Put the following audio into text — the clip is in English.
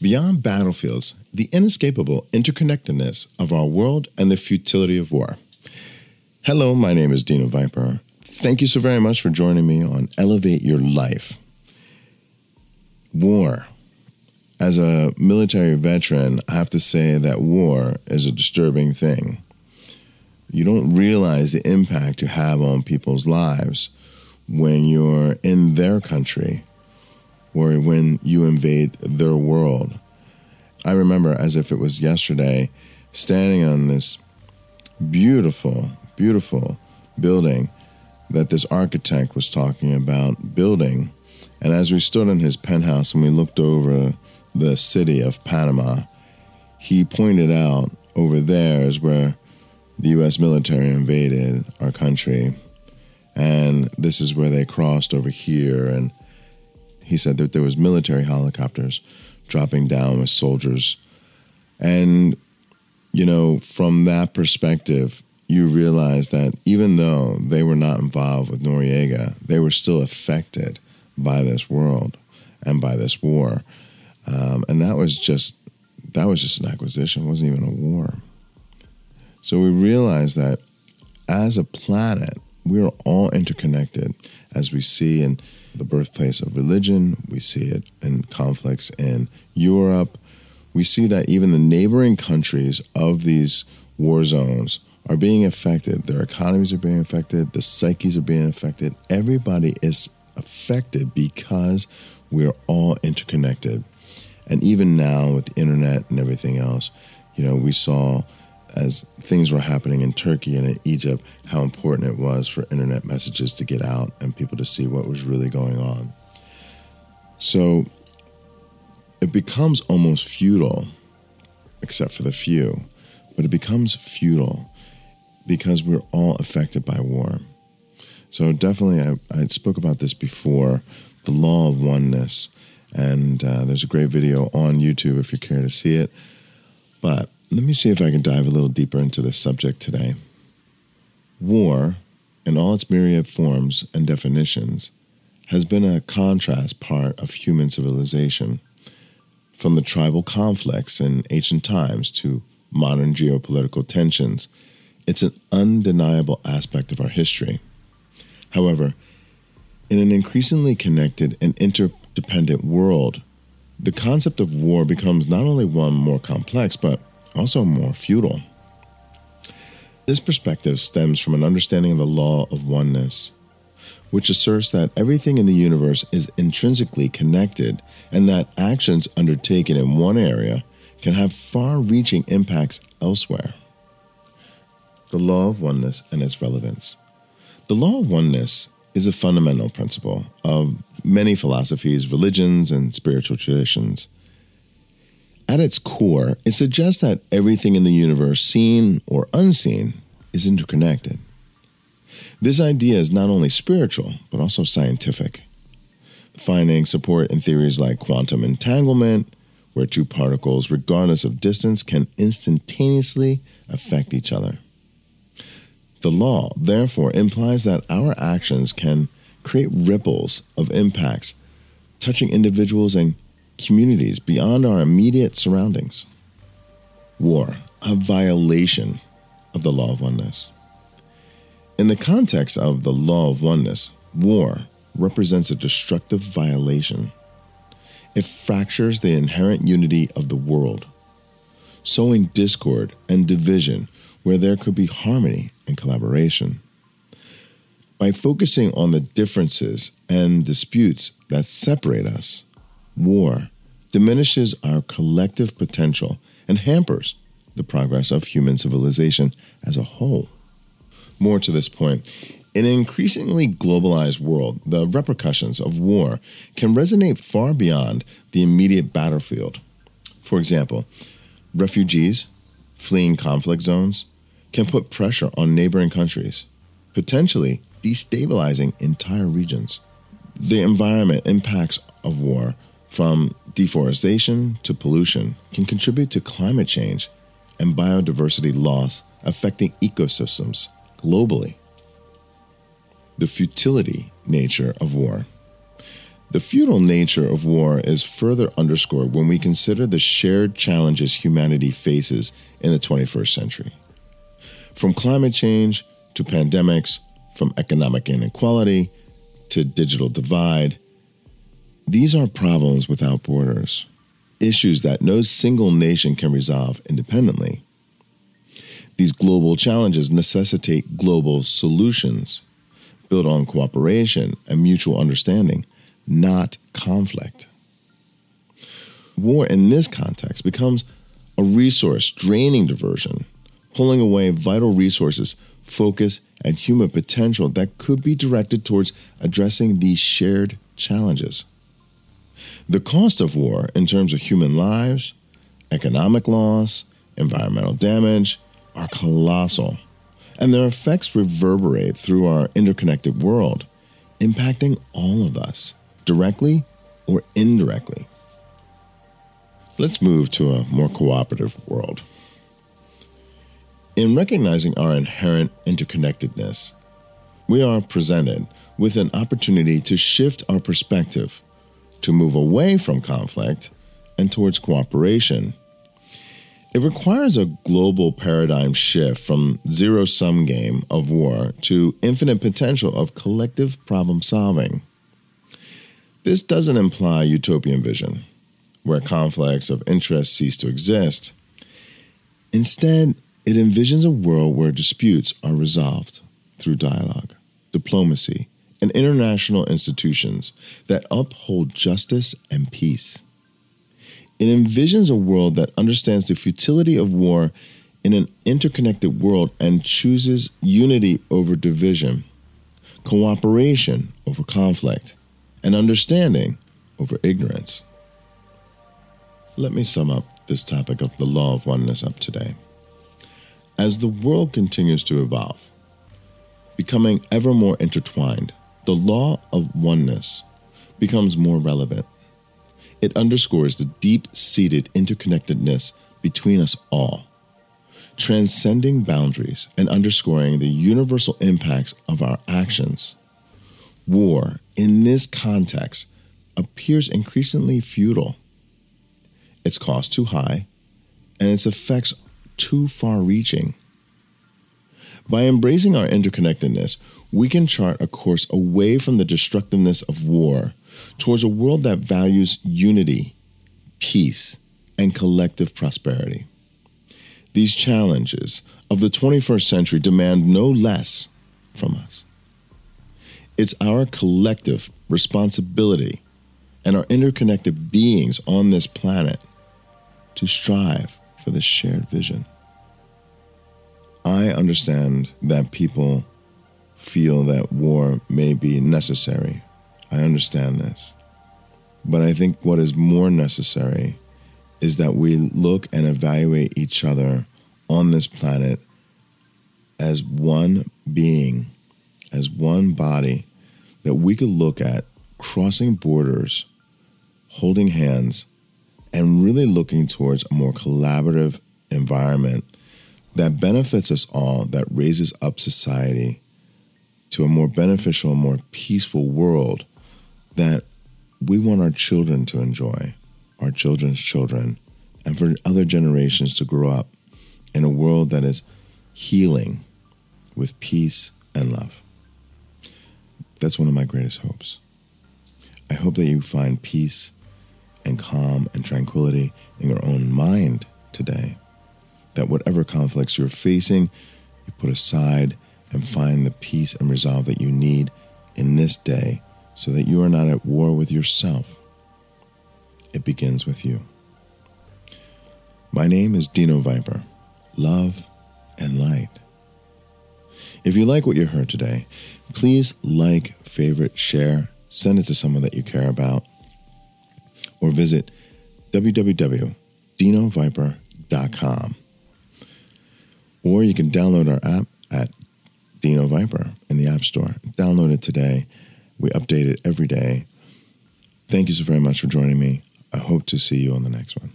Beyond battlefields, the inescapable interconnectedness of our world and the futility of war. Hello, my name is Dino Viper. Thank you so very much for joining me on Elevate Your Life. War. As a military veteran, I have to say that war is a disturbing thing. You don't realize the impact you have on people's lives when you're in their country or when you invade their world. I remember as if it was yesterday standing on this beautiful, beautiful building that this architect was talking about building. And as we stood in his penthouse and we looked over the city of Panama, he pointed out over there is where the U.S. military invaded our country. And this is where they crossed over here. And he said that there was military helicopters dropping down with soldiers. And, you know, from that perspective, you realize that even though they were not involved with Noriega, they were still affected by this world and by this war. Um, and that was just that was just an acquisition, it wasn't even a war. So we realize that as a planet, we are all interconnected as we see in the birthplace of religion, we see it in conflicts in Europe. We see that even the neighboring countries of these war zones are being affected. Their economies are being affected, the psyches are being affected. Everybody is affected because we're all interconnected. And even now with the internet and everything else, you know, we saw as things were happening in Turkey and in Egypt, how important it was for internet messages to get out and people to see what was really going on. So it becomes almost futile, except for the few, but it becomes futile because we're all affected by war. So definitely, I, I spoke about this before, the law of oneness, and uh, there's a great video on YouTube if you care to see it. But let me see if I can dive a little deeper into this subject today. War, in all its myriad forms and definitions, has been a contrast part of human civilization. From the tribal conflicts in ancient times to modern geopolitical tensions, it's an undeniable aspect of our history. However, in an increasingly connected and interdependent world, the concept of war becomes not only one more complex, but also more futile. This perspective stems from an understanding of the law of oneness, which asserts that everything in the universe is intrinsically connected and that actions undertaken in one area can have far reaching impacts elsewhere. The law of oneness and its relevance. The law of oneness is a fundamental principle of many philosophies, religions, and spiritual traditions. At its core, it suggests that everything in the universe, seen or unseen, is interconnected. This idea is not only spiritual, but also scientific, finding support in theories like quantum entanglement, where two particles, regardless of distance, can instantaneously affect each other. The law, therefore, implies that our actions can create ripples of impacts touching individuals and communities beyond our immediate surroundings. War, a violation of the law of oneness. In the context of the law of oneness, war represents a destructive violation. It fractures the inherent unity of the world, sowing discord and division where there could be harmony and collaboration. By focusing on the differences and disputes that separate us, war diminishes our collective potential and hampers the progress of human civilization as a whole. More to this point, in an increasingly globalized world, the repercussions of war can resonate far beyond the immediate battlefield. For example, refugees fleeing conflict zones can put pressure on neighboring countries, potentially destabilizing entire regions. The environment impacts of war from deforestation to pollution can contribute to climate change and biodiversity loss affecting ecosystems globally. The futility nature of war. The futile nature of war is further underscored when we consider the shared challenges humanity faces in the 21st century. From climate change to pandemics, from economic inequality to digital divide, these are problems without borders, issues that no single nation can resolve independently. These global challenges necessitate global solutions built on cooperation and mutual understanding not conflict. War in this context becomes a resource draining diversion, pulling away vital resources, focus, and human potential that could be directed towards addressing these shared challenges. The cost of war in terms of human lives, economic loss, environmental damage are colossal, and their effects reverberate through our interconnected world, impacting all of us directly or indirectly. Let's move to a more cooperative world. In recognizing our inherent interconnectedness, we are presented with an opportunity to shift our perspective, to move away from conflict and towards cooperation. It requires a global paradigm shift from zero sum game of war to infinite potential of collective problem solving. This doesn't imply utopian vision, where conflicts of interest cease to exist. Instead, it envisions a world where disputes are resolved through dialogue, diplomacy, and international institutions that uphold justice and peace. It envisions a world that understands the futility of war in an interconnected world and chooses unity over division, cooperation over conflict, and understanding over ignorance. Let me sum up this topic of the law of oneness up today. As the world continues to evolve, becoming ever more intertwined, the law of oneness becomes more relevant. It underscores the deep seated interconnectedness between us all, transcending boundaries and underscoring the universal impacts of our actions War, in this context, appears increasingly futile. Its cost too high, and its effects too far reaching. By embracing our interconnectedness, we can chart a course away from the destructiveness of war towards a world that values unity, peace, and collective prosperity. These challenges of the 21st century demand no less from us. It's our collective responsibility and our interconnected beings on this planet to strive for this shared vision. I understand that people feel that war may be necessary. I understand this. But I think what is more necessary is that we look and evaluate each other on this planet as one being as one body that we could look at crossing borders, holding hands, and really looking towards a more collaborative environment that benefits us all, that raises up society to a more beneficial, more peaceful world that we want our children to enjoy, our children's children, and for other generations to grow up in a world that is healing with peace and love. That's one of my greatest hopes. I hope that you find peace and calm and tranquility in your own mind today. That whatever conflicts you're facing, you put aside and find the peace and resolve that you need in this day so that you are not at war with yourself. It begins with you. My name is Dino Viper. Love and light. If you like what you heard today, please like, favorite, share, send it to someone that you care about, or visit www.dinoviper.com. Or you can download our app at Dino Viper in the App Store. Download it today. We update it every day. Thank you so very much for joining me. I hope to see you on the next one.